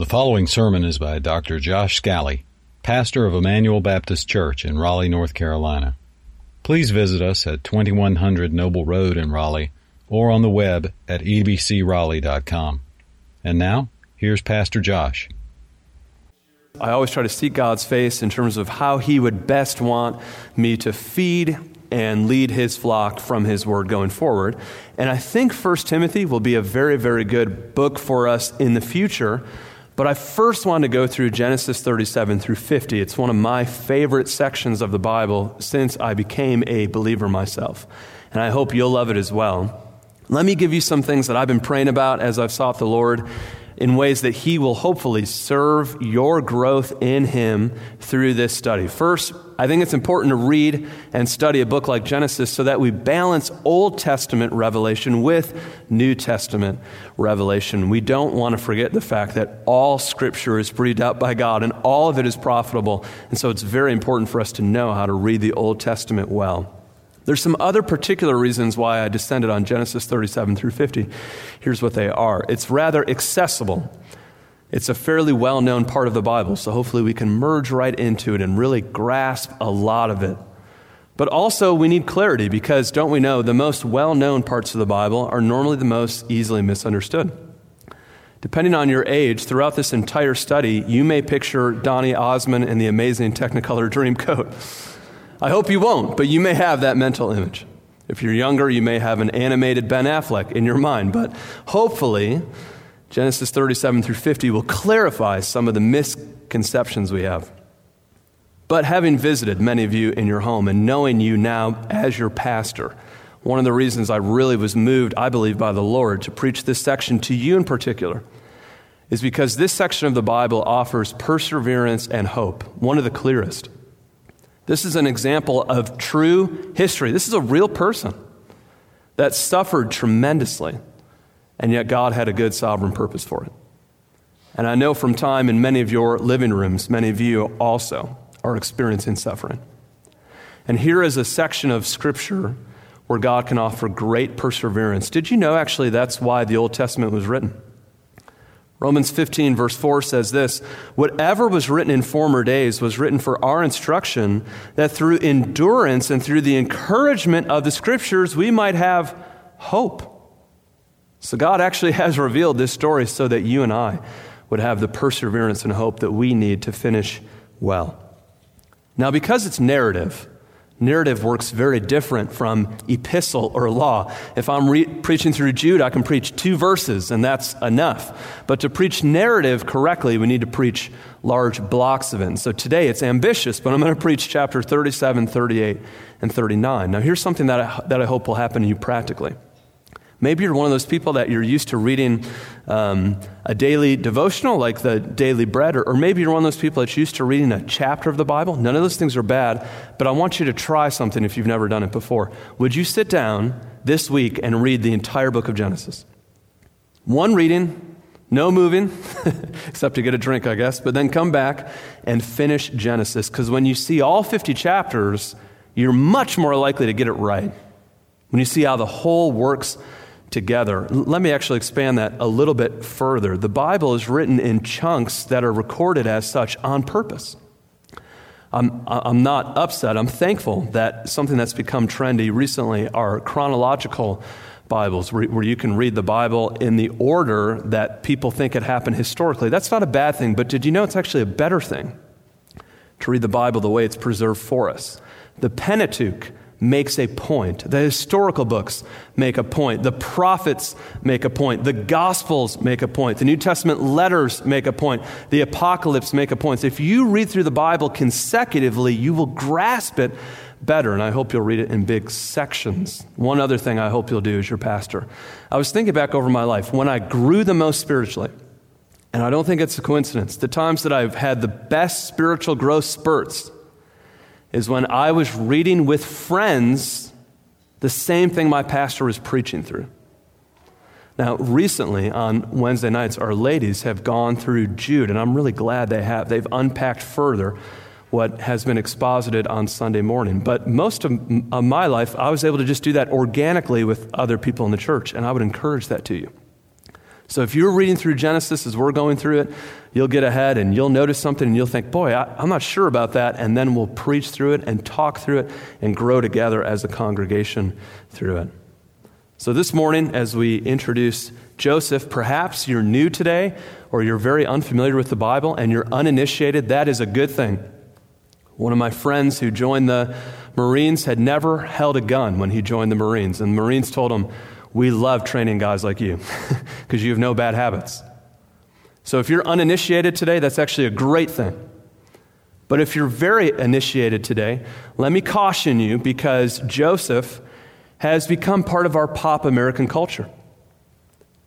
The following sermon is by Dr. Josh Scally, pastor of Emmanuel Baptist Church in Raleigh, North Carolina. Please visit us at 2100 Noble Road in Raleigh or on the web at ebcraleigh.com. And now, here's Pastor Josh. I always try to seek God's face in terms of how He would best want me to feed and lead His flock from His Word going forward. And I think 1 Timothy will be a very, very good book for us in the future but I first want to go through Genesis 37 through 50. It's one of my favorite sections of the Bible since I became a believer myself. And I hope you'll love it as well. Let me give you some things that I've been praying about as I've sought the Lord in ways that He will hopefully serve your growth in Him through this study. First, I think it's important to read and study a book like Genesis so that we balance Old Testament revelation with New Testament revelation. We don't want to forget the fact that all Scripture is breathed out by God and all of it is profitable. And so it's very important for us to know how to read the Old Testament well. There's some other particular reasons why I descended on Genesis 37 through 50. Here's what they are it's rather accessible. It's a fairly well known part of the Bible, so hopefully we can merge right into it and really grasp a lot of it. But also, we need clarity because, don't we know, the most well known parts of the Bible are normally the most easily misunderstood. Depending on your age, throughout this entire study, you may picture Donny Osmond in the amazing Technicolor Dreamcoat. I hope you won't, but you may have that mental image. If you're younger, you may have an animated Ben Affleck in your mind, but hopefully, Genesis 37 through 50 will clarify some of the misconceptions we have. But having visited many of you in your home and knowing you now as your pastor, one of the reasons I really was moved, I believe, by the Lord to preach this section to you in particular is because this section of the Bible offers perseverance and hope, one of the clearest. This is an example of true history. This is a real person that suffered tremendously, and yet God had a good sovereign purpose for it. And I know from time in many of your living rooms, many of you also are experiencing suffering. And here is a section of Scripture where God can offer great perseverance. Did you know actually that's why the Old Testament was written? Romans 15, verse 4 says this Whatever was written in former days was written for our instruction, that through endurance and through the encouragement of the scriptures we might have hope. So God actually has revealed this story so that you and I would have the perseverance and hope that we need to finish well. Now, because it's narrative, Narrative works very different from epistle or law. If I'm re- preaching through Jude, I can preach two verses, and that's enough. But to preach narrative correctly, we need to preach large blocks of it. And so today it's ambitious, but I'm going to preach chapter 37, 38, and 39. Now, here's something that I, that I hope will happen to you practically. Maybe you're one of those people that you're used to reading um, a daily devotional, like the daily bread, or, or, maybe you're one of those people that's used to reading a chapter of the Bible. None of those things are bad, but I want you to try something if you've never done it before. Would you sit down this week and read the entire book of Genesis? One reading, no moving, except to get a drink, I guess, but then come back and finish Genesis, because when you see all 50 chapters, you're much more likely to get it right. When you see how the whole works together. Let me actually expand that a little bit further. The Bible is written in chunks that are recorded as such on purpose. I'm, I'm not upset. I'm thankful that something that's become trendy recently are chronological Bibles, where, where you can read the Bible in the order that people think it happened historically. That's not a bad thing, but did you know it's actually a better thing to read the Bible the way it's preserved for us? The Pentateuch makes a point. The historical books make a point. The prophets make a point. The Gospels make a point. The New Testament letters make a point. The Apocalypse make a point. If you read through the Bible consecutively, you will grasp it better, and I hope you'll read it in big sections. One other thing I hope you'll do as your pastor. I was thinking back over my life when I grew the most spiritually, and I don't think it's a coincidence, the times that I've had the best spiritual growth spurts is when I was reading with friends the same thing my pastor was preaching through. Now, recently on Wednesday nights, our ladies have gone through Jude, and I'm really glad they have. They've unpacked further what has been exposited on Sunday morning. But most of, my life, I was able to just do that organically with other people in the church, and I would encourage that to you. So if you're reading through Genesis as we're going through it, you'll get ahead and you'll notice something and you'll think, boy, I, am not sure about that. And then we'll preach through it and talk through it and grow together as a congregation through it. So this morning, as we introduce Joseph, perhaps you're new today or you're very unfamiliar with the Bible and you're uninitiated. That is a good thing. One of my friends who joined the Marines had never held a gun when he joined the Marines. And the Marines told him, We love training guys like you because you have no bad habits. So if you're uninitiated today, that's actually a great thing. But if you're very initiated today, let me caution you because Joseph has become part of our pop American culture.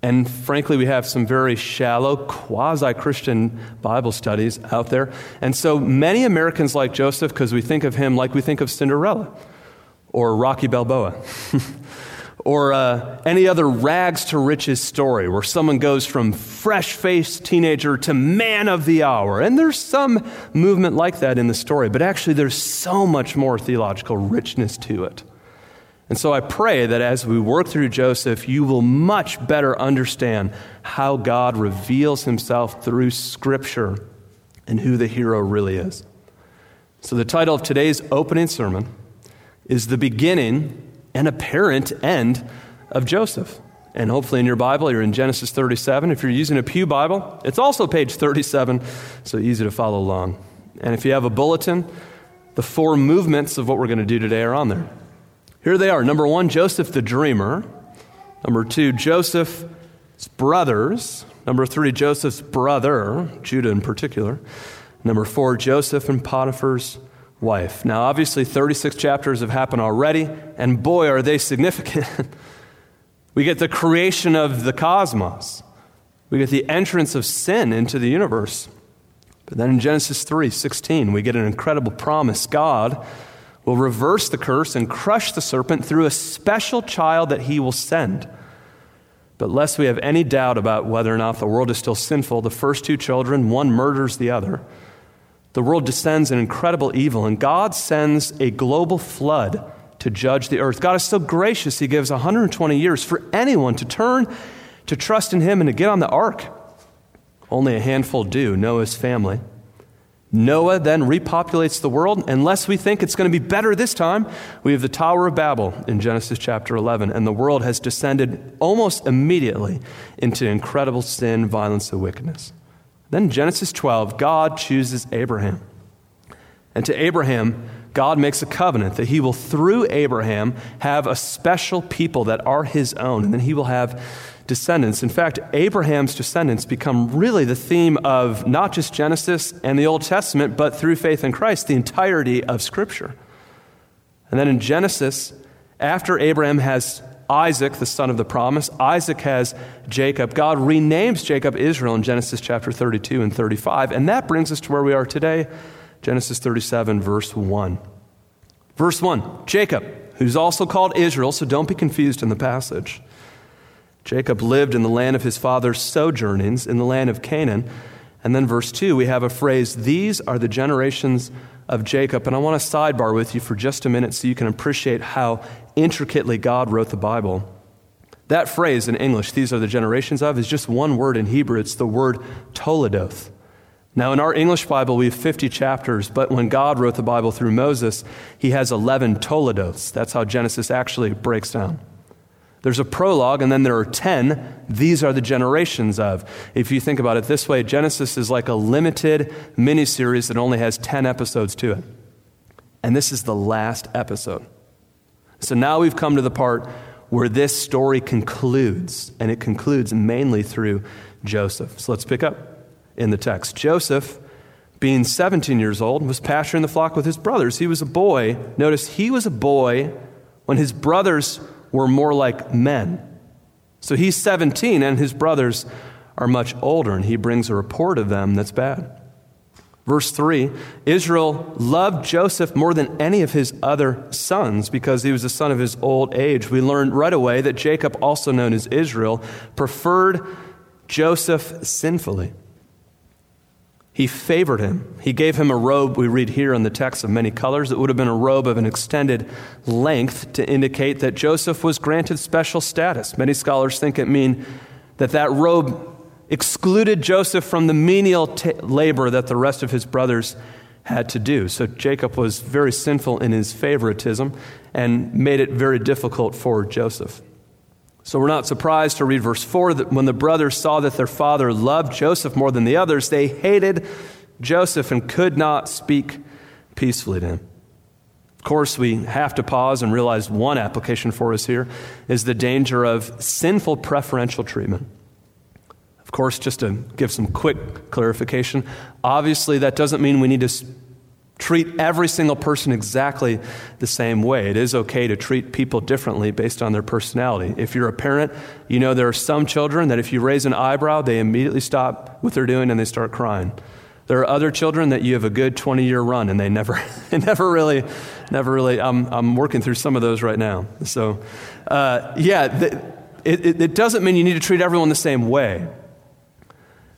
And frankly, we have some very shallow, quasi Christian Bible studies out there. And so many Americans like Joseph because we think of him like we think of Cinderella or Rocky Balboa. or uh, any other rags to riches story where someone goes from fresh faced teenager to man of the hour. And there's some movement like that in the story, but actually, there's so much more theological richness to it. And so I pray that as we work through Joseph, you will much better understand how God reveals himself through Scripture and who the hero really is. So, the title of today's opening sermon is The Beginning and Apparent End of Joseph. And hopefully in your Bible, you're in Genesis 37. If you're using a Pew Bible, it's also page 37, so easy to follow along. And if you have a bulletin, the four movements of what we're going to do today are on there. Here they are. Number one, Joseph the dreamer. Number two, Joseph's brothers. Number three, Joseph's brother, Judah in particular. Number four, Joseph and Potiphar's wife. Now, obviously, 36 chapters have happened already, and boy, are they significant. we get the creation of the cosmos, we get the entrance of sin into the universe. But then in Genesis 3 16, we get an incredible promise. God will reverse the curse and crush the serpent through a special child that he will send. But lest we have any doubt about whether or not the world is still sinful, the first two children, one murders the other. The world descends in incredible evil, and God sends a global flood to judge the earth. God is so gracious, He gives 120 years for anyone to turn, to trust in Him, and to get on the ark. Only a handful do, Noah's family. Noah then repopulates the world. Unless we think it's going to be better this time, we have the Tower of Babel in Genesis chapter 11, and the world has descended almost immediately into incredible sin, violence, and wickedness. Then Genesis 12, God chooses Abraham. And to Abraham, God makes a covenant that he will, through Abraham, have a special people that are his own, and then he will have descendants. In fact, Abraham's descendants become really the theme of not just Genesis and the Old Testament, but through faith in Christ, the entirety of Scripture. And then in Genesis, after Abraham has Isaac, the son of the promise, Isaac has Jacob. God renames Jacob Israel in Genesis chapter 32 and 35. And that brings us to where we are today, Genesis 37, verse 1. Verse 1 Jacob, who's also called Israel, so don't be confused in the passage. Jacob lived in the land of his father's sojournings in the land of Canaan. And then, verse 2, we have a phrase, These are the generations of Jacob. And I want to sidebar with you for just a minute so you can appreciate how intricately God wrote the Bible. That phrase in English, these are the generations of, is just one word in Hebrew. It's the word toledoth. Now, in our English Bible, we have 50 chapters, but when God wrote the Bible through Moses, he has 11 toledoths. That's how Genesis actually breaks down. There's a prologue, and then there are 10. These are the generations of. If you think about it this way, Genesis is like a limited miniseries that only has 10 episodes to it. And this is the last episode. So now we've come to the part where this story concludes, and it concludes mainly through Joseph. So let's pick up in the text. Joseph, being 17 years old, was pasturing the flock with his brothers. He was a boy. Notice he was a boy when his brothers were more like men. So he's 17, and his brothers are much older, and he brings a report of them that's bad. Verse 3 Israel loved Joseph more than any of his other sons because he was the son of his old age. We learned right away that Jacob, also known as Israel, preferred Joseph sinfully. He favored him. He gave him a robe, we read here in the text, of many colors. It would have been a robe of an extended length to indicate that Joseph was granted special status. Many scholars think it mean, that that robe excluded Joseph from the menial t- labor that the rest of his brothers had to do. So Jacob was very sinful in his favoritism and made it very difficult for Joseph. So we're not surprised to read verse 4 that when the brothers saw that their father loved Joseph more than the others, they hated Joseph and could not speak peacefully to him. Of course, we have to pause and realize one application for us here is the danger of sinful preferential treatment. Of course, just to give some quick clarification, obviously that doesn't mean we need to treat every single person exactly the same way. It is okay to treat people differently based on their personality. If you're a parent, you know there are some children that if you raise an eyebrow, they immediately stop what they're doing and they start crying. There are other children that you have a good 20 year run and they never, they never really, never really, I'm, I'm working through some of those right now. So, uh, yeah, the, it, it, it doesn't mean you need to treat everyone the same way.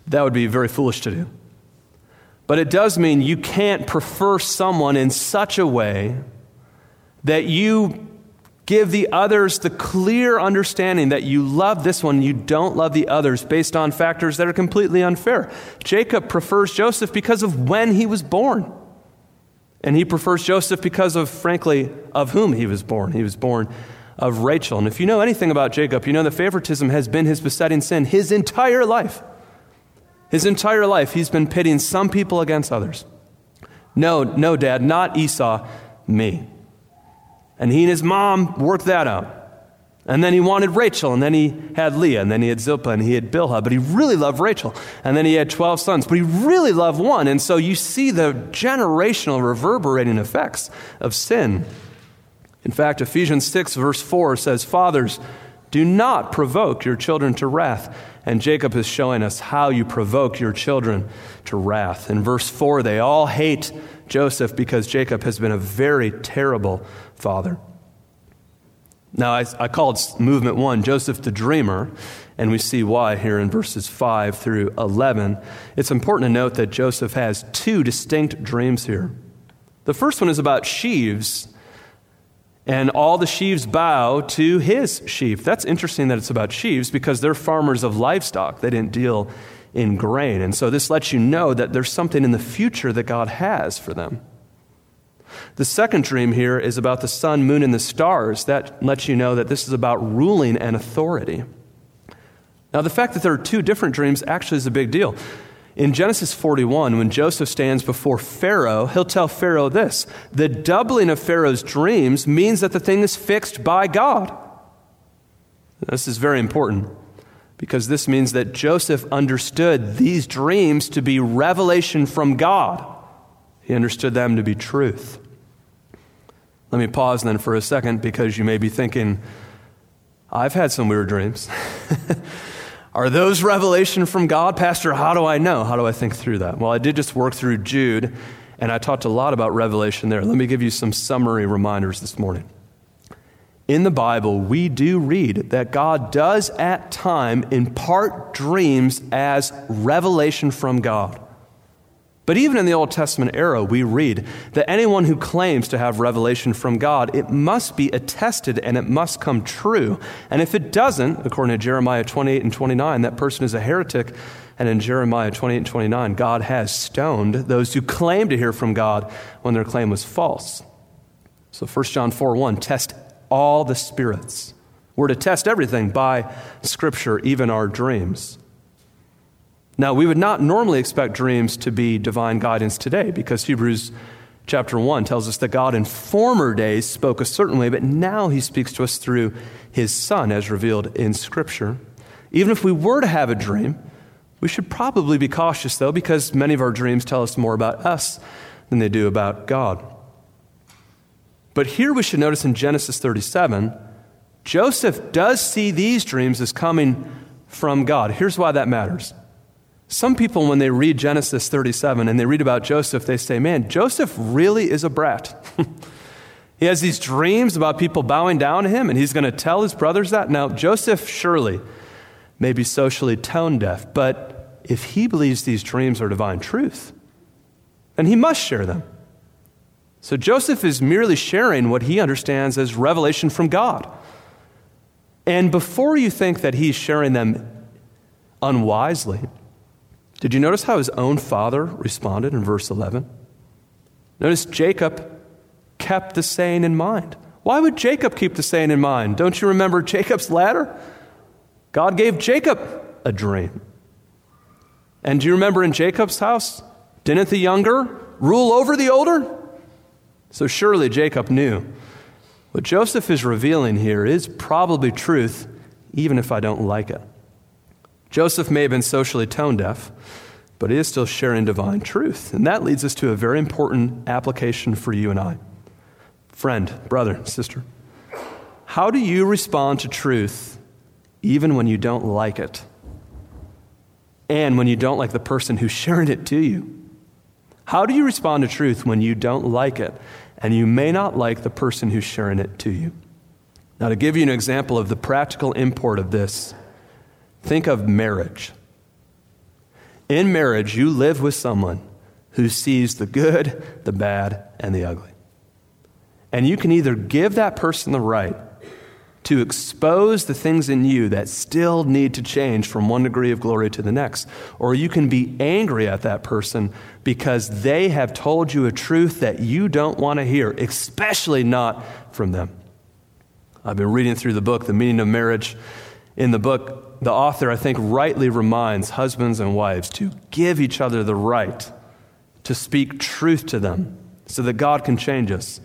That would be very foolish to do. But it does mean you can't prefer someone in such a way that you Give the others the clear understanding that you love this one, you don't love the others based on factors that are completely unfair. Jacob prefers Joseph because of when he was born. And he prefers Joseph because of, frankly, of whom he was born. He was born of Rachel. And if you know anything about Jacob, you know that favoritism has been his besetting sin his entire life. His entire life, he's been pitting some people against others. No, no, Dad, not Esau, me. And he and his mom worked that out. And then he wanted Rachel, and then he had Leah, and then he had Zilpah, and he had Bilhah, but he really loved Rachel. And then he had 12 sons, but he really loved one. And so you see the generational reverberating effects of sin. In fact, Ephesians 6, verse 4 says, Fathers, do not provoke your children to wrath. And Jacob is showing us how you provoke your children to wrath. In verse 4, they all hate Joseph because Jacob has been a very terrible father. Now, I, I called movement one Joseph the Dreamer, and we see why here in verses 5 through 11. It's important to note that Joseph has two distinct dreams here. The first one is about sheaves, and all the sheaves bow to his sheaf. That's interesting that it's about sheaves because they're farmers of livestock. They didn't deal in grain. And so this lets you know that there's something in the future that God has for them. The second dream here is about the sun, moon, and the stars. That lets you know that this is about ruling and authority. Now, the fact that there are two different dreams actually is a big deal. In Genesis 41, when Joseph stands before Pharaoh, he'll tell Pharaoh this The doubling of Pharaoh's dreams means that the thing is fixed by God. This is very important because this means that Joseph understood these dreams to be revelation from God. He understood them to be truth. Let me pause then for a second because you may be thinking, I've had some weird dreams. Are those revelation from God? Pastor, how do I know? How do I think through that? Well, I did just work through Jude, and I talked a lot about revelation there. Let me give you some summary reminders this morning. In the Bible, we do read that God does at time impart dreams as revelation from God. But even in the Old Testament era, we read that anyone who claims to have revelation from God, it must be attested and it must come true. And if it doesn't, according to Jeremiah 28 and 29, that person is a heretic. And in Jeremiah 28 and 29, God has stoned those who claim to hear from God when their claim was false. So 1 John 4 1, test all the spirits. We're to test everything by Scripture, even our dreams. Now, we would not normally expect dreams to be divine guidance today because Hebrews chapter 1 tells us that God in former days spoke a certain way, but now he speaks to us through his Son as revealed in Scripture. Even if we were to have a dream, we should probably be cautious, though, because many of our dreams tell us more about us than they do about God. But here we should notice in Genesis 37, Joseph does see these dreams as coming from God. Here's why that matters. Some people, when they read Genesis 37 and they read about Joseph, they say, man, Joseph really is a brat. he has these dreams about people bowing down to him, and he's going to tell his brothers that. Now, Joseph surely may be socially tone deaf, but if he believes these dreams are divine truth, then he must share them. So Joseph is merely sharing what he understands as revelation from God. And before you think that he's sharing them unwisely. Did you notice how his own father responded in verse 11? Notice Jacob kept the saying in mind. Why would Jacob keep the saying in mind? Don't you remember Jacob's ladder? God gave Jacob a dream. And do you remember in Jacob's house? Didn't the younger rule over the older? So surely Jacob knew. What Joseph is revealing here is probably truth, even if I don't like it. Joseph may have been socially tone deaf, but he is still sharing divine truth. And that leads us to a very important application for you and I. Friend, brother, sister, how do you respond to truth even when you don't like it? And when you don't like the person who's sharing it to you? How do you respond to truth when you don't like it and you may not like the person who's sharing it to you? Now, to give you an example of the practical import of this, Think of marriage. In marriage, you live with someone who sees the good, the bad, and the ugly. And you can either give that person the right to expose the things in you that still need to change from one degree of glory to the next, or you can be angry at that person because they have told you a truth that you don't want to hear, especially not from them. I've been reading through the book, The Meaning of Marriage. In the book, the author, I think, rightly reminds husbands and wives to give each other the right to speak truth to them so that God can change us.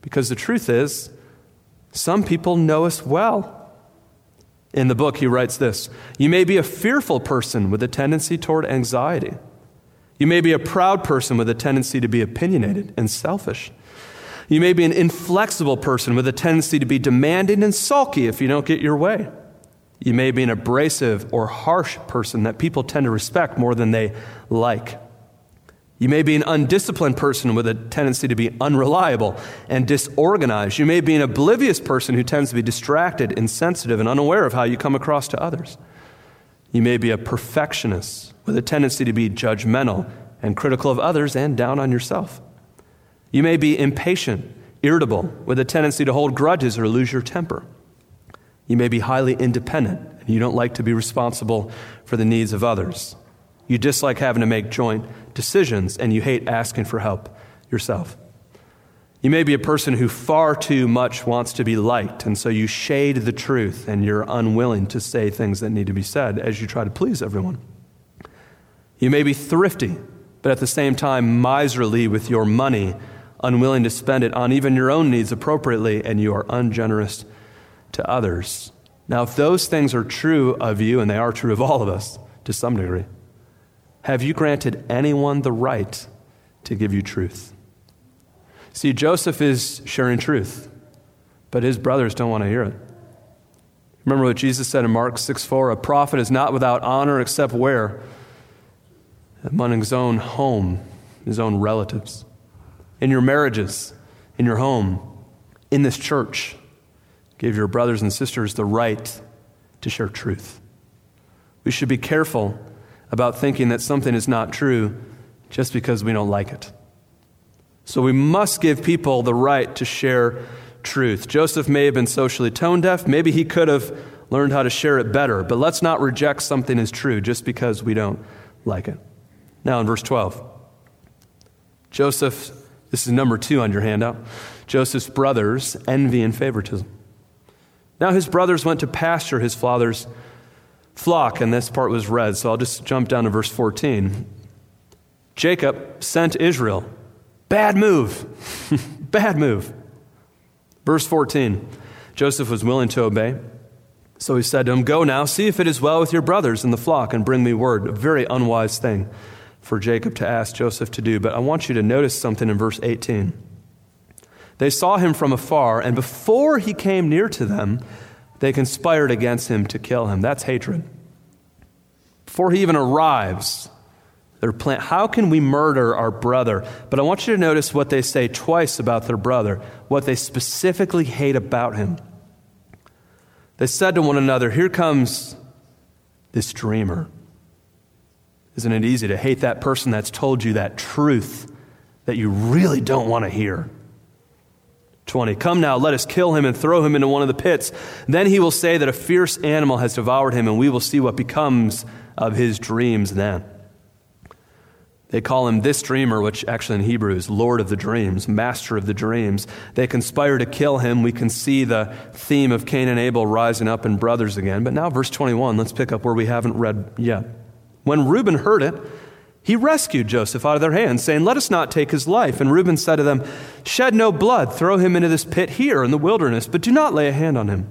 Because the truth is, some people know us well. In the book, he writes this You may be a fearful person with a tendency toward anxiety. You may be a proud person with a tendency to be opinionated and selfish. You may be an inflexible person with a tendency to be demanding and sulky if you don't get your way. You may be an abrasive or harsh person that people tend to respect more than they like. You may be an undisciplined person with a tendency to be unreliable and disorganized. You may be an oblivious person who tends to be distracted, insensitive, and unaware of how you come across to others. You may be a perfectionist with a tendency to be judgmental and critical of others and down on yourself. You may be impatient, irritable, with a tendency to hold grudges or lose your temper. You may be highly independent and you don't like to be responsible for the needs of others. You dislike having to make joint decisions and you hate asking for help yourself. You may be a person who far too much wants to be liked, and so you shade the truth and you're unwilling to say things that need to be said as you try to please everyone. You may be thrifty, but at the same time miserly with your money, unwilling to spend it on even your own needs appropriately, and you are ungenerous to others. Now, if those things are true of you, and they are true of all of us to some degree, have you granted anyone the right to give you truth? See, Joseph is sharing truth, but his brothers don't want to hear it. Remember what Jesus said in Mark 6 4 A prophet is not without honor except where? Among his own home, his own relatives, in your marriages, in your home, in this church. Give your brothers and sisters the right to share truth. We should be careful about thinking that something is not true just because we don't like it. So we must give people the right to share truth. Joseph may have been socially tone deaf. Maybe he could have learned how to share it better. But let's not reject something as true just because we don't like it. Now, in verse 12, Joseph, this is number two on your handout. Joseph's brothers, envy and favoritism. Now his brothers went to pasture his father's flock, and this part was read, so I'll just jump down to verse 14. Jacob sent Israel. Bad move. Bad move. Verse 14 Joseph was willing to obey. So he said to him, Go now, see if it is well with your brothers in the flock, and bring me word. A very unwise thing for Jacob to ask Joseph to do. But I want you to notice something in verse 18. They saw him from afar, and before he came near to them, they conspired against him to kill him. That's hatred. Before he even arrives, they're plan- how can we murder our brother? But I want you to notice what they say twice about their brother, what they specifically hate about him. They said to one another, Here comes this dreamer. Isn't it easy to hate that person that's told you that truth that you really don't want to hear? 20. Come now, let us kill him and throw him into one of the pits. Then he will say that a fierce animal has devoured him, and we will see what becomes of his dreams then. They call him this dreamer, which actually in Hebrew is Lord of the dreams, Master of the dreams. They conspire to kill him. We can see the theme of Cain and Abel rising up in brothers again. But now, verse 21, let's pick up where we haven't read yet. When Reuben heard it, he rescued Joseph out of their hands, saying, Let us not take his life. And Reuben said to them, Shed no blood, throw him into this pit here in the wilderness, but do not lay a hand on him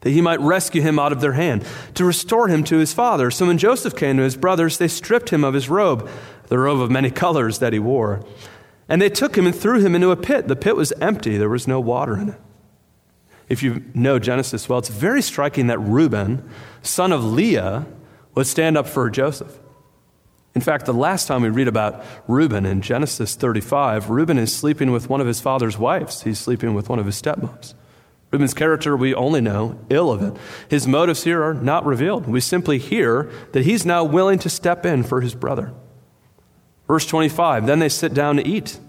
that he might rescue him out of their hand, to restore him to his father. So when Joseph came to his brothers, they stripped him of his robe, the robe of many colors that he wore. And they took him and threw him into a pit. The pit was empty, there was no water in it. If you know Genesis well, it's very striking that Reuben, son of Leah, would stand up for Joseph. In fact, the last time we read about Reuben in Genesis 35, Reuben is sleeping with one of his father's wives. He's sleeping with one of his stepmoms. Reuben's character, we only know ill of it. His motives here are not revealed. We simply hear that he's now willing to step in for his brother. Verse 25 Then they sit down to eat.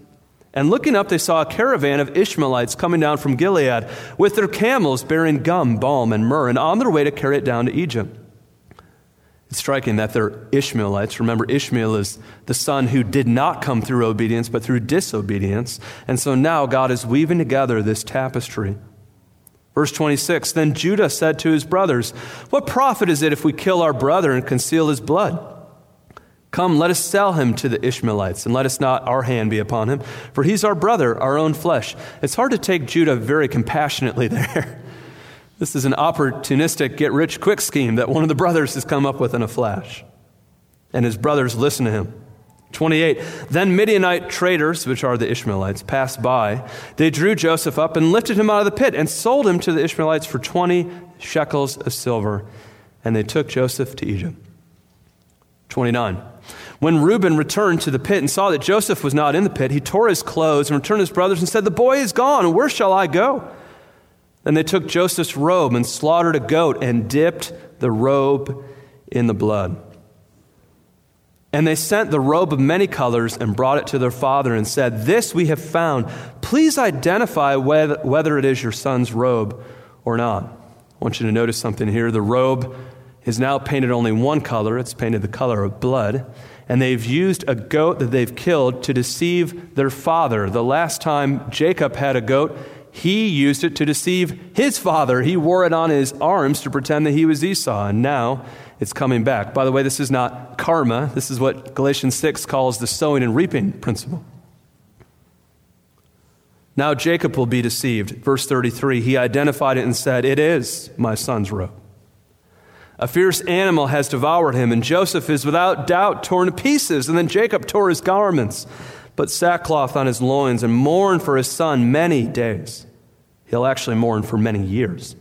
And looking up, they saw a caravan of Ishmaelites coming down from Gilead with their camels bearing gum, balm, and myrrh, and on their way to carry it down to Egypt. It's striking that they're Ishmaelites. Remember, Ishmael is the son who did not come through obedience, but through disobedience. And so now God is weaving together this tapestry. Verse 26 Then Judah said to his brothers, What profit is it if we kill our brother and conceal his blood? Come, let us sell him to the Ishmaelites, and let us not our hand be upon him, for he's our brother, our own flesh. It's hard to take Judah very compassionately there. This is an opportunistic get rich quick scheme that one of the brothers has come up with in a flash. And his brothers listen to him. 28. Then Midianite traders, which are the Ishmaelites, passed by. They drew Joseph up and lifted him out of the pit and sold him to the Ishmaelites for 20 shekels of silver. And they took Joseph to Egypt. 29. When Reuben returned to the pit and saw that Joseph was not in the pit, he tore his clothes and returned to his brothers and said, The boy is gone. Where shall I go? Then they took Joseph's robe and slaughtered a goat and dipped the robe in the blood. And they sent the robe of many colors and brought it to their father and said, This we have found. Please identify whether, it is your son's robe or not. I want you to notice something here. The robe is now painted only one color, it's painted the color of blood. And they've used a goat that they've killed to deceive their father. The last time Jacob had a goat, he used it to deceive his father. He wore it on his arms to pretend that he was Esau. And now it's coming back. By the way, this is not karma. This is what Galatians 6 calls the sowing and reaping principle. Now Jacob will be deceived. Verse 33 he identified it and said, It is my son's robe. A fierce animal has devoured him, and Joseph is without doubt torn to pieces. And then Jacob tore his garments, put sackcloth on his loins, and mourn for his son many days. He'll actually mourn for many years.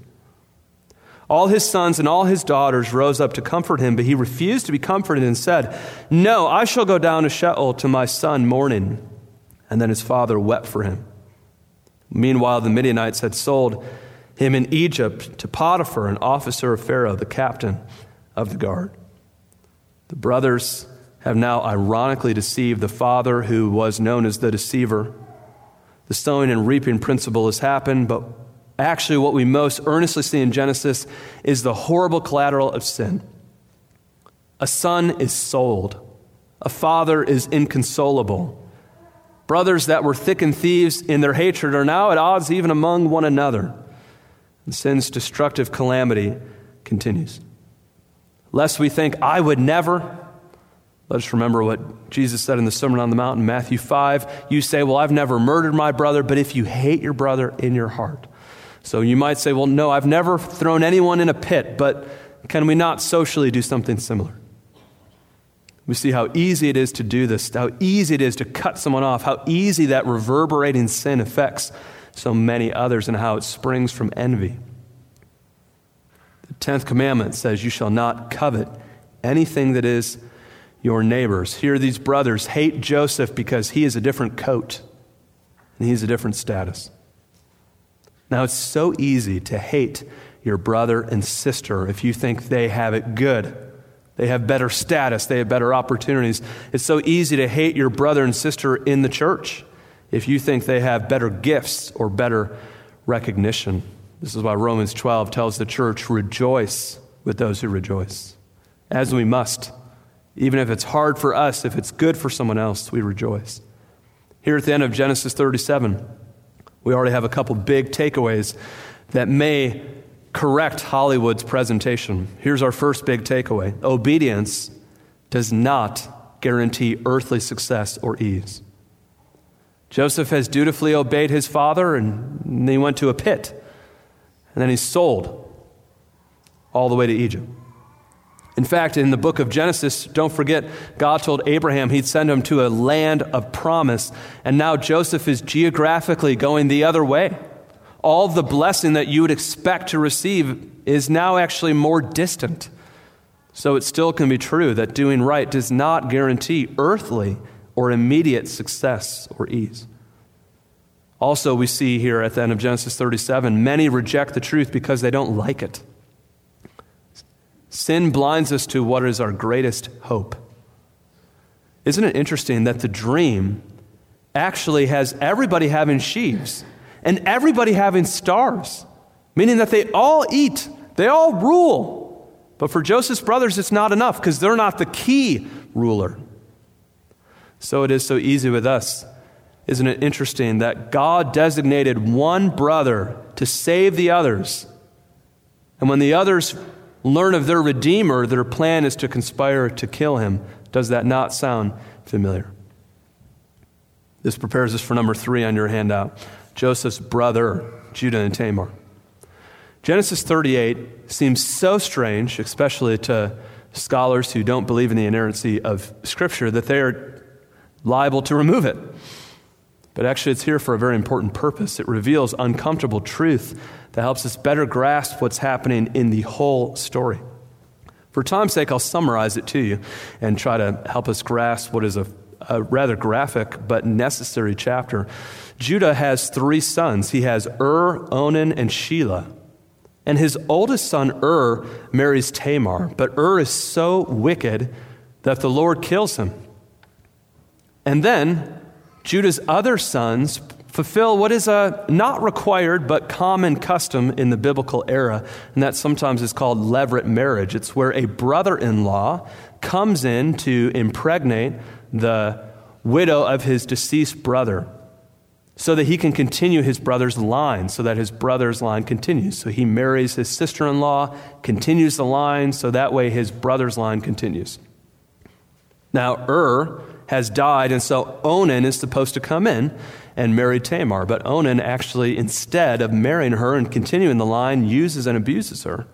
All his sons and all his daughters rose up to comfort him, but he refused to be comforted and said, No, I shall go down to Sheol to my son mourning. And then his father wept for him. Meanwhile, the Midianites had sold him in Egypt to Potiphar, an officer of Pharaoh, the captain of the guard. The brothers have now ironically deceived the father who was known as the deceiver. The sowing and reaping principle has happened, but Actually, what we most earnestly see in Genesis is the horrible collateral of sin. A son is sold, a father is inconsolable. Brothers that were thick and thieves in their hatred are now at odds even among one another. And sin's destructive calamity continues. Lest we think, I would never. Let us remember what Jesus said in the Sermon on the Mount in Matthew 5. You say, Well, I've never murdered my brother, but if you hate your brother in your heart, so you might say, well, no, I've never thrown anyone in a pit, but can we not socially do something similar? We see how easy it is to do this, how easy it is to cut someone off, how easy that reverberating sin affects so many others, and how it springs from envy. The 10th commandment says, You shall not covet anything that is your neighbor's. Here, these brothers hate Joseph because he is a different coat and he's a different status. Now, it's so easy to hate your brother and sister if you think they have it good. They have better status, they have better opportunities. It's so easy to hate your brother and sister in the church if you think they have better gifts or better recognition. This is why Romans 12 tells the church, rejoice with those who rejoice as we must. Even if it's hard for us, if it's good for someone else, we rejoice. Here at the end of Genesis 37, we already have a couple big takeaways that may correct Hollywood's presentation. Here's our first big takeaway obedience does not guarantee earthly success or ease. Joseph has dutifully obeyed his father, and then he went to a pit. And then he's sold all the way to Egypt. In fact, in the book of Genesis, don't forget, God told Abraham he'd send him to a land of promise. And now Joseph is geographically going the other way. All the blessing that you would expect to receive is now actually more distant. So it still can be true that doing right does not guarantee earthly or immediate success or ease. Also, we see here at the end of Genesis 37 many reject the truth because they don't like it. Sin blinds us to what is our greatest hope. Isn't it interesting that the dream actually has everybody having sheaves and everybody having stars, meaning that they all eat, they all rule. But for Joseph's brothers, it's not enough because they're not the key ruler. So it is so easy with us. Isn't it interesting that God designated one brother to save the others? And when the others learn of their Redeemer, their plan is to conspire to kill him. Does that not sound familiar? This prepares us for number three on your handout Joseph's brother, Judah and Tamar. Genesis 38 seems so strange, especially to scholars who don't believe in the inerrancy of Scripture, that they are liable to remove it. But actually, it's here for a very important purpose. It reveals uncomfortable truth that helps us better grasp what's happening in the whole story. For time's sake, I'll summarize it to you and try to help us grasp what is a, a rather graphic but necessary chapter. Judah has three sons. He has Ur, Onan, and Shelah. And his oldest son, Ur, marries Tamar. But Ur is so wicked that the Lord kills him. And then Judah's other sons fulfill what is a not required but common custom in the biblical era, and that sometimes is called levirate marriage. It's where a brother in law comes in to impregnate the widow of his deceased brother so that he can continue his brother's line, so that his brother's line continues. So he marries his sister in law, continues the line, so that way his brother's line continues. Now, Ur has died, and so Onan is supposed to come in and marry Tamar. But Onan actually, instead of marrying her and continuing the line, uses and abuses her.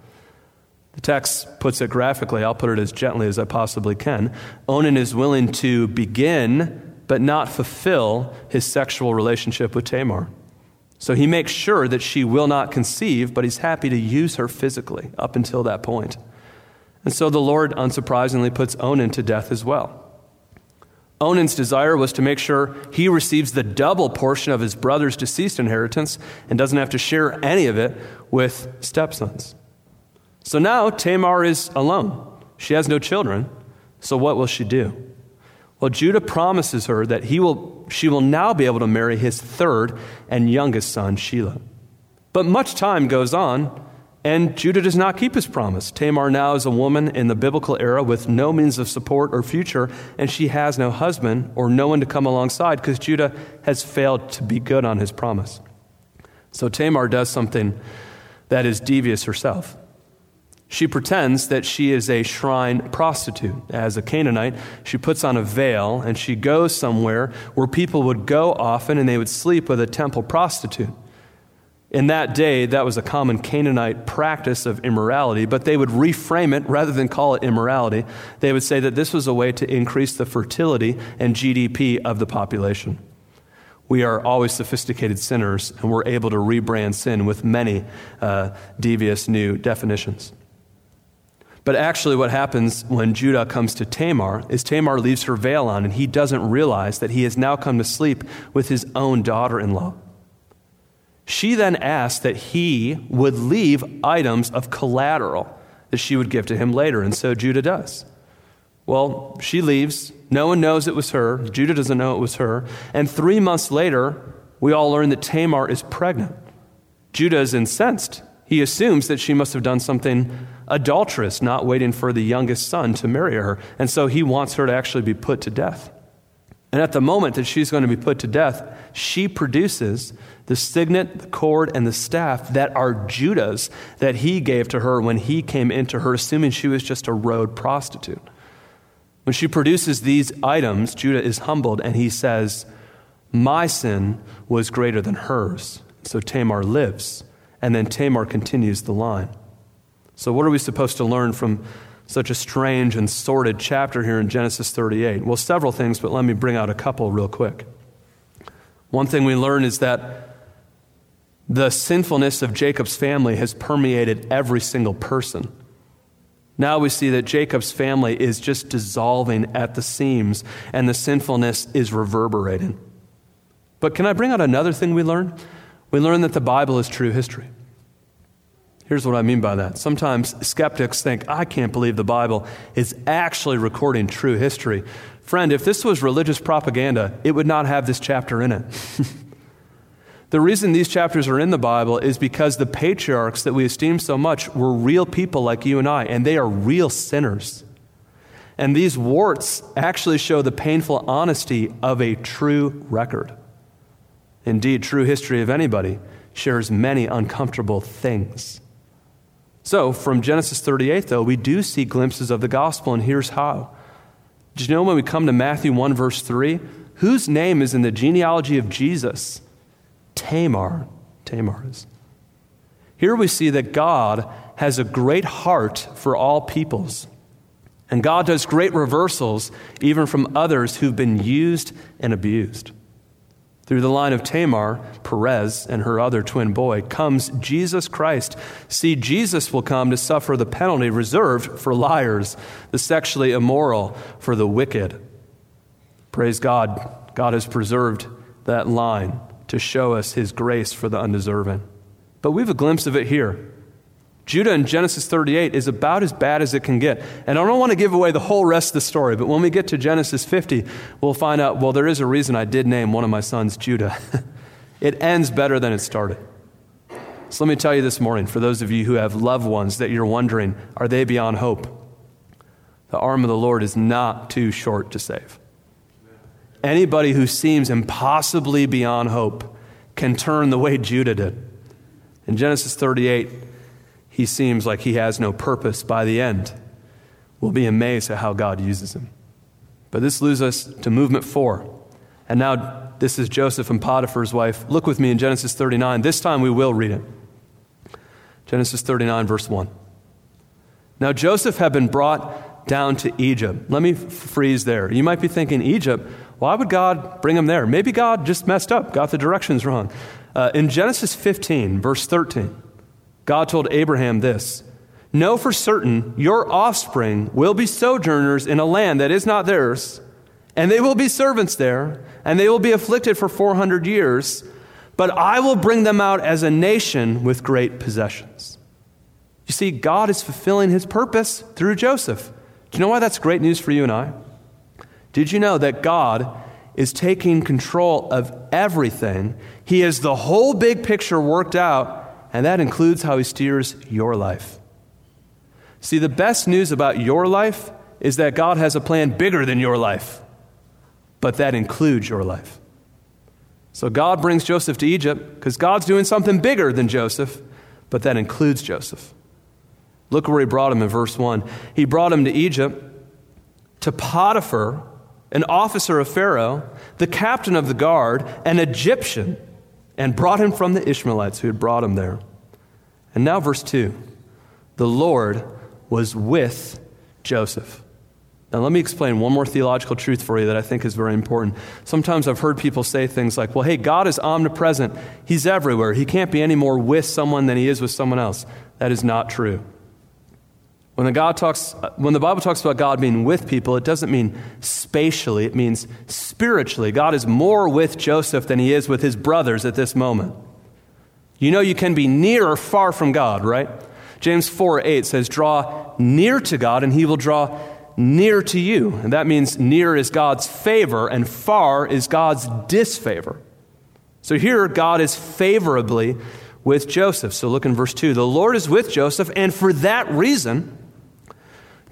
The text puts it graphically. I'll put it as gently as I possibly can. Onan is willing to begin but not fulfill his sexual relationship with Tamar. So he makes sure that she will not conceive, but he's happy to use her physically up until that point. And so the Lord, unsurprisingly, puts Onan to death as well. Onan's desire was to make sure he receives the double portion of his brother's deceased inheritance and doesn't have to share any of it with stepsons. So now Tamar is alone. She has no children. So what will she do? Well, Judah promises her that he will, she will now be able to marry his third and youngest son, Shelah. But much time goes on, and Judah does not keep his promise. Tamar now is a woman in the biblical era with no means of support or future, and she has no husband or no one to come alongside because Judah has failed to be good on his promise. So Tamar does something that is devious herself. She pretends that she is a shrine prostitute. As a Canaanite, she puts on a veil and she goes somewhere where people would go often and they would sleep with a temple prostitute. In that day, that was a common Canaanite practice of immorality, but they would reframe it rather than call it immorality. They would say that this was a way to increase the fertility and GDP of the population. We are always sophisticated sinners, and we're able to rebrand sin with many uh, devious new definitions. But actually, what happens when Judah comes to Tamar is Tamar leaves her veil on, and he doesn't realize that he has now come to sleep with his own daughter in law. She then asked that he would leave items of collateral that she would give to him later, and so Judah does. Well, she leaves. No one knows it was her. Judah doesn't know it was her. And three months later, we all learn that Tamar is pregnant. Judah is incensed. He assumes that she must have done something adulterous, not waiting for the youngest son to marry her. And so he wants her to actually be put to death. And at the moment that she's going to be put to death, she produces the signet, the cord, and the staff that are Judah's that he gave to her when he came into her, assuming she was just a road prostitute. When she produces these items, Judah is humbled and he says, My sin was greater than hers. So Tamar lives. And then Tamar continues the line. So, what are we supposed to learn from such a strange and sordid chapter here in Genesis 38? Well, several things, but let me bring out a couple real quick. One thing we learn is that the sinfulness of Jacob's family has permeated every single person. Now we see that Jacob's family is just dissolving at the seams and the sinfulness is reverberating. But can I bring out another thing we learn? We learn that the Bible is true history. Here's what I mean by that. Sometimes skeptics think, I can't believe the Bible is actually recording true history. Friend, if this was religious propaganda, it would not have this chapter in it. the reason these chapters are in the Bible is because the patriarchs that we esteem so much were real people like you and I, and they are real sinners. And these warts actually show the painful honesty of a true record. Indeed, true history of anybody shares many uncomfortable things. So, from Genesis 38, though, we do see glimpses of the gospel, and here's how. Do you know when we come to Matthew 1, verse 3? Whose name is in the genealogy of Jesus? Tamar. Tamar is. Here we see that God has a great heart for all peoples. And God does great reversals even from others who've been used and abused. Through the line of Tamar, Perez, and her other twin boy comes Jesus Christ. See, Jesus will come to suffer the penalty reserved for liars, the sexually immoral, for the wicked. Praise God. God has preserved that line to show us his grace for the undeserving. But we have a glimpse of it here. Judah in Genesis 38 is about as bad as it can get. And I don't want to give away the whole rest of the story, but when we get to Genesis 50, we'll find out well, there is a reason I did name one of my sons Judah. it ends better than it started. So let me tell you this morning, for those of you who have loved ones that you're wondering, are they beyond hope? The arm of the Lord is not too short to save. Anybody who seems impossibly beyond hope can turn the way Judah did. In Genesis 38, he seems like he has no purpose by the end. We'll be amazed at how God uses him. But this leads us to movement four. And now this is Joseph and Potiphar's wife. Look with me in Genesis 39. This time we will read it. Genesis 39, verse 1. Now Joseph had been brought down to Egypt. Let me freeze there. You might be thinking, Egypt, why would God bring him there? Maybe God just messed up, got the directions wrong. Uh, in Genesis 15, verse 13, God told Abraham this Know for certain your offspring will be sojourners in a land that is not theirs, and they will be servants there, and they will be afflicted for 400 years, but I will bring them out as a nation with great possessions. You see, God is fulfilling his purpose through Joseph. Do you know why that's great news for you and I? Did you know that God is taking control of everything? He has the whole big picture worked out and that includes how He steers your life. See, the best news about your life is that God has a plan bigger than your life, but that includes your life. So God brings Joseph to Egypt because God's doing something bigger than Joseph, but that includes Joseph. Look where he brought him in verse 1. He brought him to Egypt, to Potiphar, an officer of Pharaoh, the captain of the guard, an Egyptian and brought him from the Ishmaelites who had brought him there. And now, verse 2 the Lord was with Joseph. Now, let me explain one more theological truth for you that I think is very important. Sometimes I've heard people say things like, well, hey, God is omnipresent. He's everywhere. He can't be any more with someone than he is with someone else. That is not true. When the, God talks, when the Bible talks about God being with people, it doesn't mean spatially, it means spiritually. God is more with Joseph than he is with his brothers at this moment. You know, you can be near or far from God, right? James 4 8 says, Draw near to God, and he will draw near to you. And that means near is God's favor, and far is God's disfavor. So here, God is favorably with Joseph. So look in verse 2. The Lord is with Joseph, and for that reason,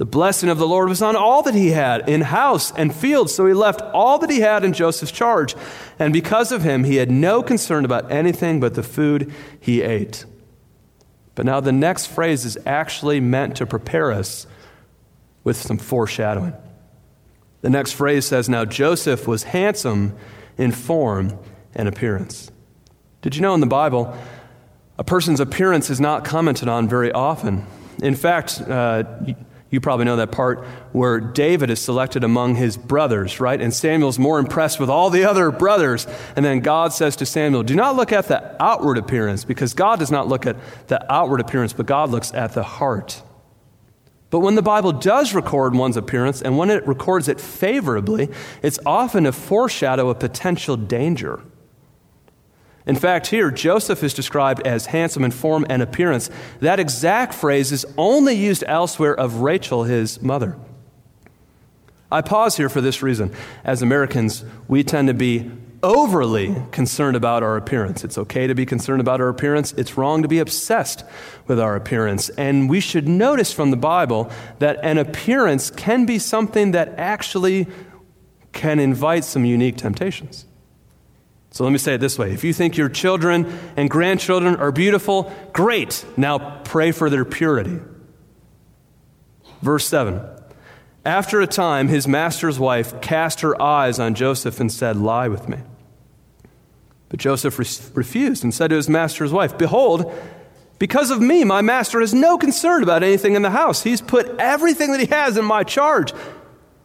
The blessing of the Lord was on all that he had in house and field, so he left all that he had in Joseph's charge. And because of him, he had no concern about anything but the food he ate. But now the next phrase is actually meant to prepare us with some foreshadowing. The next phrase says, Now Joseph was handsome in form and appearance. Did you know in the Bible, a person's appearance is not commented on very often? In fact, uh, you probably know that part where David is selected among his brothers, right? And Samuel's more impressed with all the other brothers. And then God says to Samuel, Do not look at the outward appearance, because God does not look at the outward appearance, but God looks at the heart. But when the Bible does record one's appearance, and when it records it favorably, it's often a foreshadow of potential danger. In fact, here, Joseph is described as handsome in form and appearance. That exact phrase is only used elsewhere of Rachel, his mother. I pause here for this reason. As Americans, we tend to be overly concerned about our appearance. It's okay to be concerned about our appearance, it's wrong to be obsessed with our appearance. And we should notice from the Bible that an appearance can be something that actually can invite some unique temptations. So let me say it this way if you think your children and grandchildren are beautiful, great. Now pray for their purity. Verse 7 After a time, his master's wife cast her eyes on Joseph and said, Lie with me. But Joseph re- refused and said to his master's wife, Behold, because of me, my master has no concern about anything in the house. He's put everything that he has in my charge.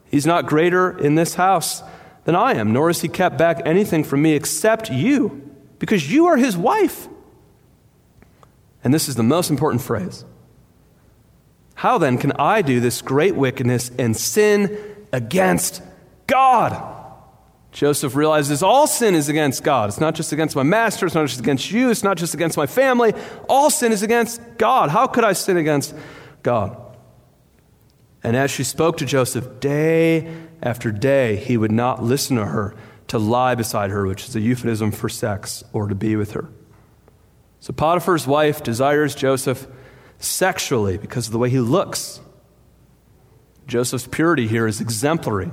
He's not greater in this house than I am, nor has he kept back anything from me except you, because you are his wife. And this is the most important phrase. How then can I do this great wickedness and sin against God? Joseph realizes all sin is against God. It's not just against my master, it's not just against you, it's not just against my family. All sin is against God. How could I sin against God? And as she spoke to Joseph day after day, he would not listen to her to lie beside her, which is a euphemism for sex, or to be with her. So Potiphar's wife desires Joseph sexually because of the way he looks. Joseph's purity here is exemplary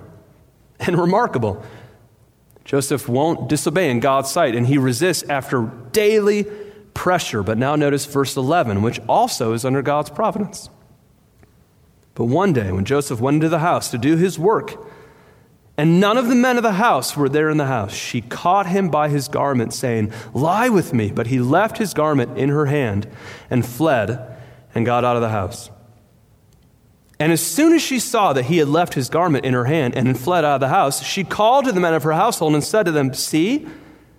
and remarkable. Joseph won't disobey in God's sight, and he resists after daily pressure. But now notice verse 11, which also is under God's providence. But one day, when Joseph went into the house to do his work, and none of the men of the house were there in the house, she caught him by his garment, saying, Lie with me. But he left his garment in her hand and fled and got out of the house. And as soon as she saw that he had left his garment in her hand and fled out of the house, she called to the men of her household and said to them, See,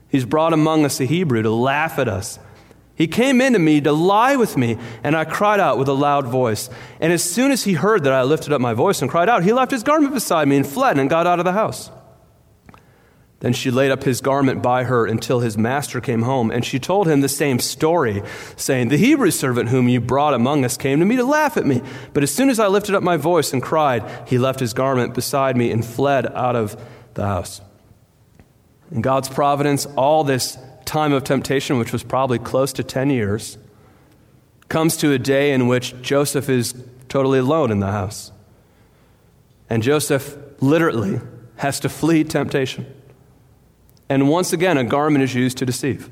he's brought among us a Hebrew to laugh at us. He came into me to lie with me, and I cried out with a loud voice. And as soon as he heard that I lifted up my voice and cried out, he left his garment beside me and fled and got out of the house. Then she laid up his garment by her until his master came home, and she told him the same story, saying, The Hebrew servant whom you brought among us came to me to laugh at me. But as soon as I lifted up my voice and cried, he left his garment beside me and fled out of the house. In God's providence, all this time of temptation, which was probably close to 10 years, comes to a day in which Joseph is totally alone in the house. And Joseph literally has to flee temptation. And once again, a garment is used to deceive.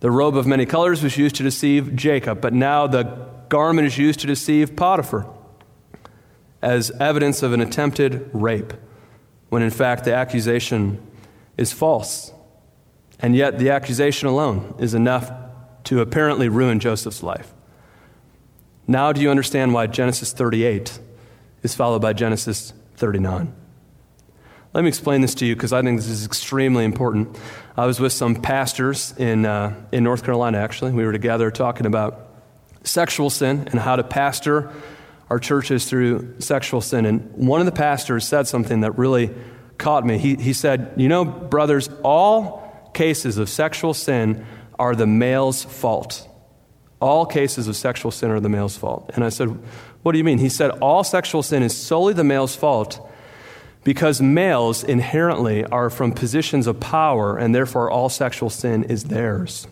The robe of many colors was used to deceive Jacob, but now the garment is used to deceive Potiphar as evidence of an attempted rape, when in fact the accusation is false. And yet, the accusation alone is enough to apparently ruin Joseph's life. Now, do you understand why Genesis 38 is followed by Genesis 39? Let me explain this to you because I think this is extremely important. I was with some pastors in, uh, in North Carolina, actually. We were together talking about sexual sin and how to pastor our churches through sexual sin. And one of the pastors said something that really caught me. He, he said, You know, brothers, all cases of sexual sin are the male's fault. All cases of sexual sin are the male's fault. And I said, What do you mean? He said, All sexual sin is solely the male's fault because males inherently are from positions of power, and therefore all sexual sin is theirs.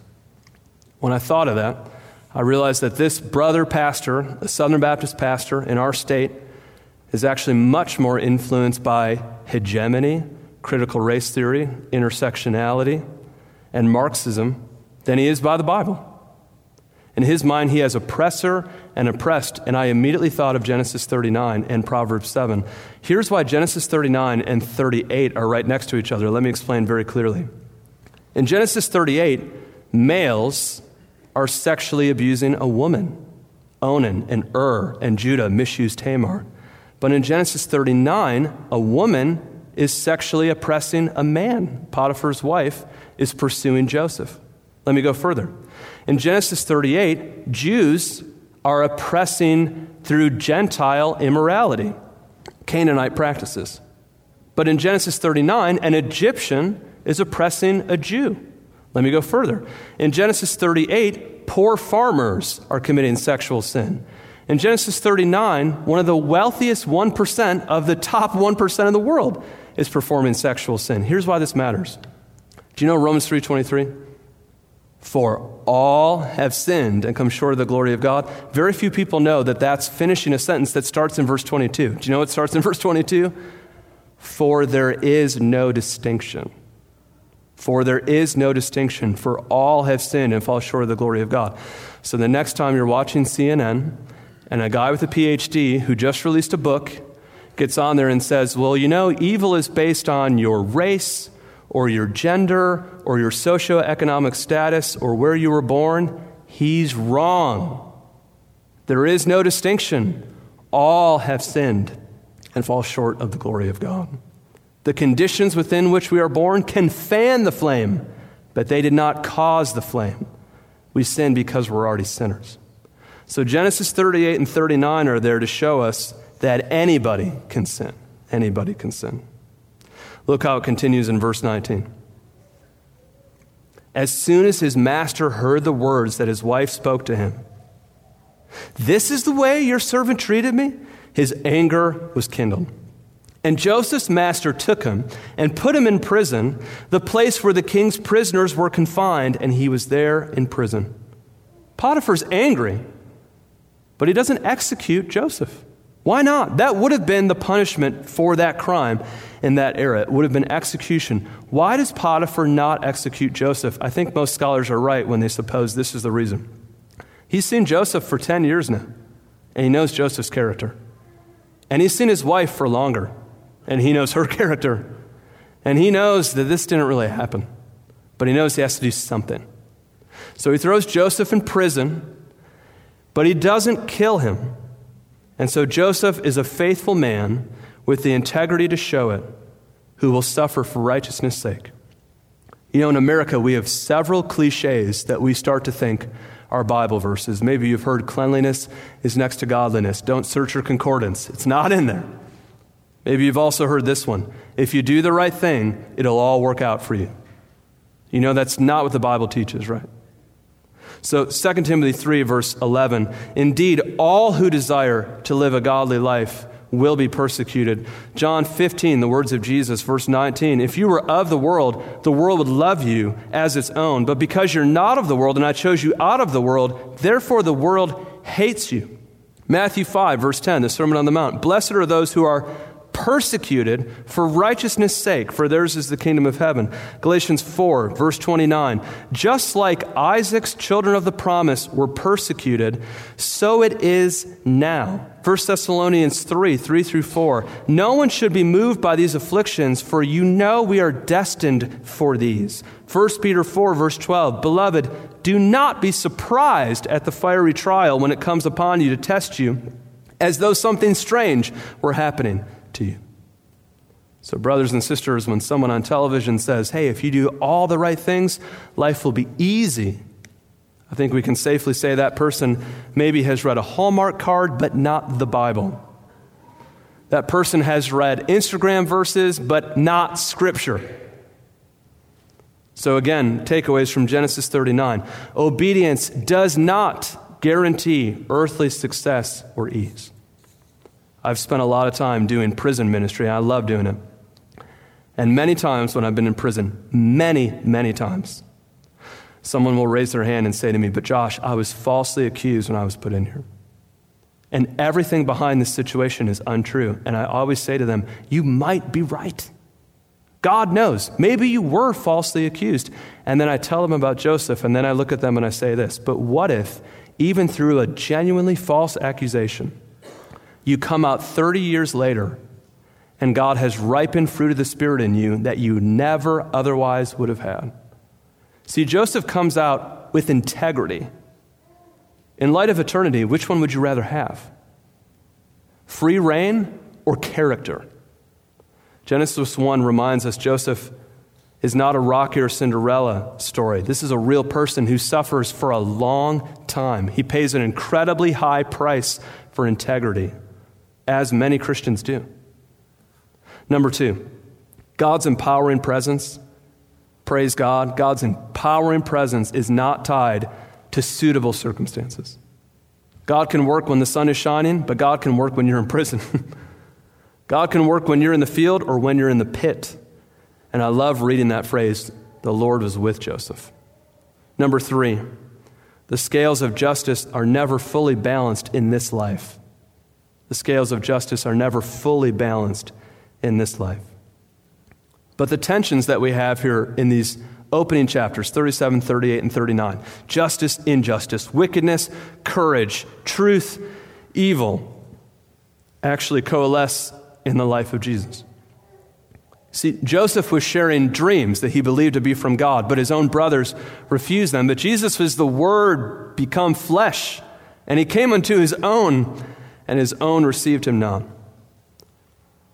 When I thought of that, I realized that this brother pastor, a Southern Baptist pastor in our state, is actually much more influenced by hegemony, critical race theory, intersectionality, and Marxism than he is by the Bible. In his mind, he has oppressor and oppressed, and I immediately thought of Genesis 39 and Proverbs 7. Here's why Genesis 39 and 38 are right next to each other. Let me explain very clearly. In Genesis 38, males are sexually abusing a woman. Onan and Ur and Judah misused Tamar. But in Genesis 39, a woman is sexually oppressing a man. Potiphar's wife is pursuing Joseph. Let me go further. In Genesis 38, Jews are oppressing through Gentile immorality, Canaanite practices. But in Genesis 39, an Egyptian is oppressing a Jew. Let me go further. In Genesis 38, poor farmers are committing sexual sin. In Genesis 39, one of the wealthiest 1% of the top 1% of the world is performing sexual sin. Here's why this matters. Do you know Romans 3:23? For all have sinned and come short of the glory of God. Very few people know that that's finishing a sentence that starts in verse 22. Do you know what starts in verse 22? For there is no distinction. For there is no distinction, for all have sinned and fall short of the glory of God. So the next time you're watching CNN and a guy with a PhD who just released a book gets on there and says, Well, you know, evil is based on your race or your gender or your socioeconomic status or where you were born, he's wrong. There is no distinction. All have sinned and fall short of the glory of God. The conditions within which we are born can fan the flame, but they did not cause the flame. We sin because we're already sinners. So Genesis 38 and 39 are there to show us that anybody can sin. Anybody can sin. Look how it continues in verse 19. As soon as his master heard the words that his wife spoke to him, This is the way your servant treated me, his anger was kindled. And Joseph's master took him and put him in prison, the place where the king's prisoners were confined, and he was there in prison. Potiphar's angry, but he doesn't execute Joseph. Why not? That would have been the punishment for that crime in that era. It would have been execution. Why does Potiphar not execute Joseph? I think most scholars are right when they suppose this is the reason. He's seen Joseph for 10 years now, and he knows Joseph's character. And he's seen his wife for longer, and he knows her character. And he knows that this didn't really happen, but he knows he has to do something. So he throws Joseph in prison, but he doesn't kill him. And so Joseph is a faithful man with the integrity to show it, who will suffer for righteousness' sake. You know, in America, we have several cliches that we start to think are Bible verses. Maybe you've heard cleanliness is next to godliness. Don't search your concordance, it's not in there. Maybe you've also heard this one if you do the right thing, it'll all work out for you. You know, that's not what the Bible teaches, right? So 2 Timothy 3, verse 11 Indeed, all who desire to live a godly life will be persecuted. John 15, the words of Jesus, verse 19 If you were of the world, the world would love you as its own. But because you're not of the world, and I chose you out of the world, therefore the world hates you. Matthew 5, verse 10, the Sermon on the Mount. Blessed are those who are persecuted for righteousness' sake, for theirs is the kingdom of heaven. Galatians 4, verse 29. Just like Isaac's children of the promise were persecuted, so it is now. 1 Thessalonians 3, 3 through 4. No one should be moved by these afflictions, for you know we are destined for these. 1 Peter 4, verse 12. Beloved, do not be surprised at the fiery trial when it comes upon you to test you, as though something strange were happening to you. So, brothers and sisters, when someone on television says, hey, if you do all the right things, life will be easy, I think we can safely say that person maybe has read a Hallmark card, but not the Bible. That person has read Instagram verses, but not Scripture. So, again, takeaways from Genesis 39 obedience does not guarantee earthly success or ease. I've spent a lot of time doing prison ministry. I love doing it. And many times when I've been in prison, many, many times, someone will raise their hand and say to me, But Josh, I was falsely accused when I was put in here. And everything behind this situation is untrue. And I always say to them, You might be right. God knows. Maybe you were falsely accused. And then I tell them about Joseph, and then I look at them and I say this But what if, even through a genuinely false accusation, you come out 30 years later and God has ripened fruit of the Spirit in you that you never otherwise would have had? See, Joseph comes out with integrity. In light of eternity, which one would you rather have? Free rein or character? Genesis 1 reminds us Joseph is not a Rocky or Cinderella story. This is a real person who suffers for a long time. He pays an incredibly high price for integrity, as many Christians do. Number two, God's empowering presence Praise God. God's empowering presence is not tied to suitable circumstances. God can work when the sun is shining, but God can work when you're in prison. God can work when you're in the field or when you're in the pit. And I love reading that phrase the Lord was with Joseph. Number three, the scales of justice are never fully balanced in this life. The scales of justice are never fully balanced in this life. But the tensions that we have here in these opening chapters 37, 38, and 39 justice, injustice, wickedness, courage, truth, evil actually coalesce in the life of Jesus. See, Joseph was sharing dreams that he believed to be from God, but his own brothers refused them. But Jesus was the Word become flesh, and he came unto his own, and his own received him not.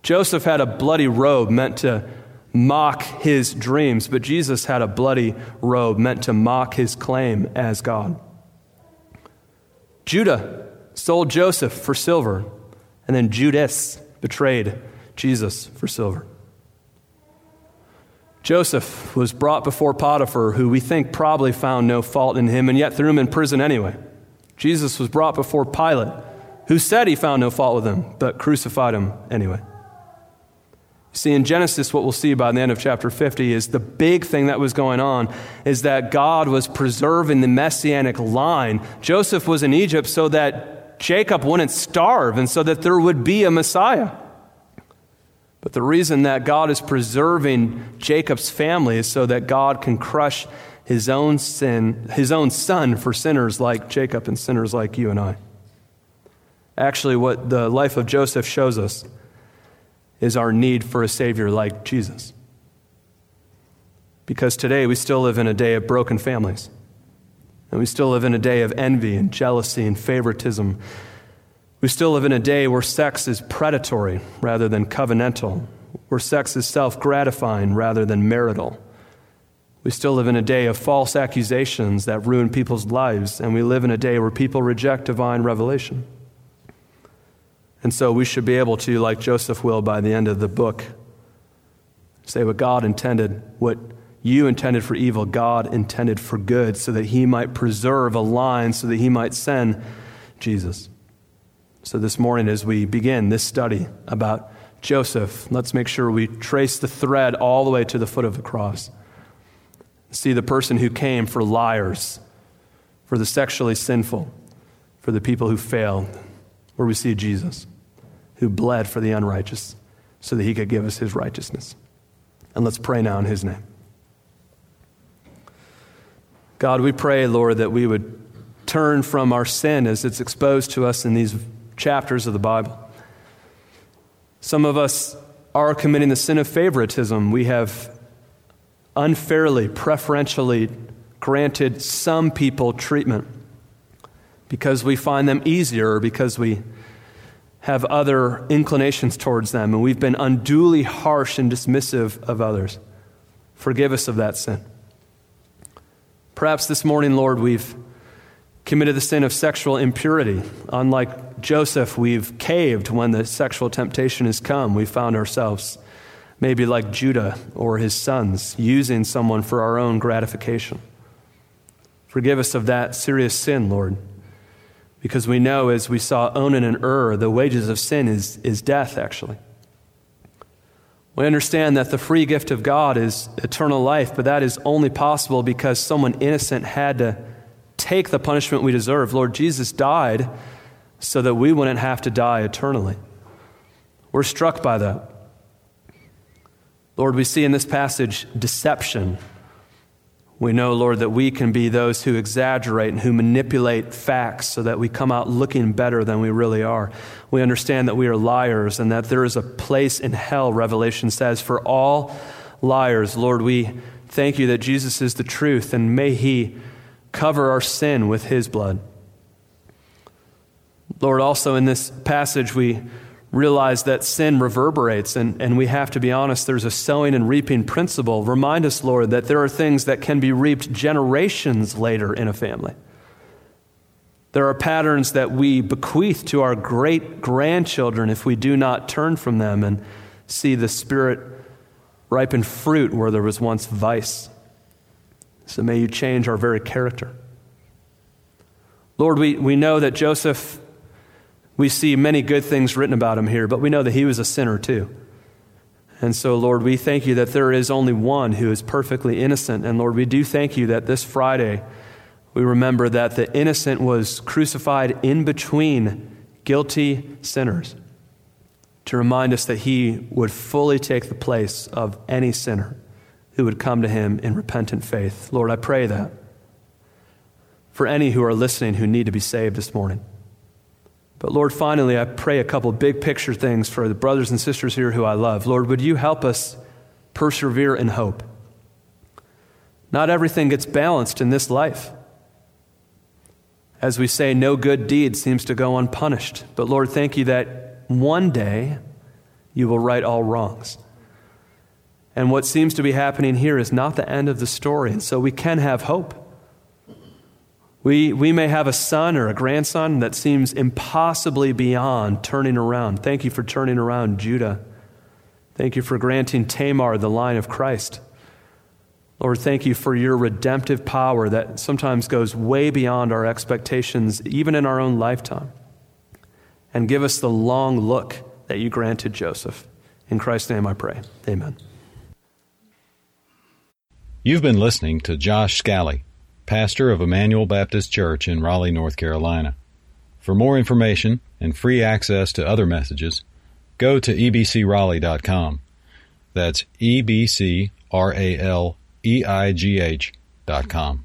Joseph had a bloody robe meant to mock his dreams, but Jesus had a bloody robe meant to mock his claim as God. Judah sold Joseph for silver, and then Judas betrayed Jesus for silver. Joseph was brought before Potiphar, who we think probably found no fault in him and yet threw him in prison anyway. Jesus was brought before Pilate, who said he found no fault with him, but crucified him anyway. See, in Genesis, what we'll see by the end of chapter 50 is the big thing that was going on is that God was preserving the messianic line. Joseph was in Egypt so that Jacob wouldn't starve and so that there would be a Messiah. But the reason that God is preserving Jacob's family is so that God can crush his own sin, his own son for sinners like Jacob and sinners like you and I. Actually, what the life of Joseph shows us is our need for a Savior like Jesus. Because today we still live in a day of broken families. And we still live in a day of envy and jealousy and favoritism. We still live in a day where sex is predatory rather than covenantal, where sex is self gratifying rather than marital. We still live in a day of false accusations that ruin people's lives, and we live in a day where people reject divine revelation. And so we should be able to, like Joseph will by the end of the book, say what God intended, what you intended for evil, God intended for good, so that he might preserve a line, so that he might send Jesus. So this morning, as we begin this study about Joseph, let's make sure we trace the thread all the way to the foot of the cross. See the person who came for liars, for the sexually sinful, for the people who failed, where we see Jesus who bled for the unrighteous so that he could give us his righteousness. And let's pray now in his name. God, we pray, Lord, that we would turn from our sin as it's exposed to us in these chapters of the Bible. Some of us are committing the sin of favoritism. We have unfairly, preferentially granted some people treatment because we find them easier or because we have other inclinations towards them, and we've been unduly harsh and dismissive of others. Forgive us of that sin. Perhaps this morning, Lord, we've committed the sin of sexual impurity. Unlike Joseph, we've caved when the sexual temptation has come. We found ourselves maybe like Judah or his sons, using someone for our own gratification. Forgive us of that serious sin, Lord, because we know, as we saw Onan and Ur, the wages of sin is, is death, actually. We understand that the free gift of God is eternal life, but that is only possible because someone innocent had to take the punishment we deserve. Lord Jesus died so that we wouldn't have to die eternally. We're struck by that. Lord, we see in this passage deception. We know, Lord, that we can be those who exaggerate and who manipulate facts so that we come out looking better than we really are. We understand that we are liars and that there is a place in hell, Revelation says, for all liars. Lord, we thank you that Jesus is the truth and may he cover our sin with his blood. Lord, also in this passage, we realize that sin reverberates, and, and we have to be honest, there's a sowing and reaping principle. Remind us, Lord, that there are things that can be reaped generations later in a family. There are patterns that we bequeath to our great grandchildren if we do not turn from them and see the Spirit ripen fruit where there was once vice. So may you change our very character. Lord, we, we know that Joseph we see many good things written about him here, but we know that he was a sinner too. And so, Lord, we thank you that there is only one who is perfectly innocent. And Lord, we do thank you that this Friday we remember that the innocent was crucified in between guilty sinners to remind us that he would fully take the place of any sinner who would come to him in repentant faith. Lord, I pray that for any who are listening who need to be saved this morning. But Lord, finally, I pray a couple big picture things for the brothers and sisters here who I love. Lord, would you help us persevere in hope? Not everything gets balanced in this life. As we say, no good deed seems to go unpunished. But Lord, thank you that one day you will right all wrongs. And what seems to be happening here is not the end of the story. And so we can have hope. We, we may have a son or a grandson that seems impossibly beyond turning around. Thank you for turning around Judah. Thank you for granting Tamar the line of Christ. Lord, thank you for your redemptive power that sometimes goes way beyond our expectations, even in our own lifetime. And give us the long look that you granted Joseph. In Christ's name I pray. Amen. You've been listening to Josh Scally pastor of Emmanuel Baptist Church in Raleigh, North Carolina. For more information and free access to other messages, go to ebcraleigh.com. That's E B C R A L E I G H dot com.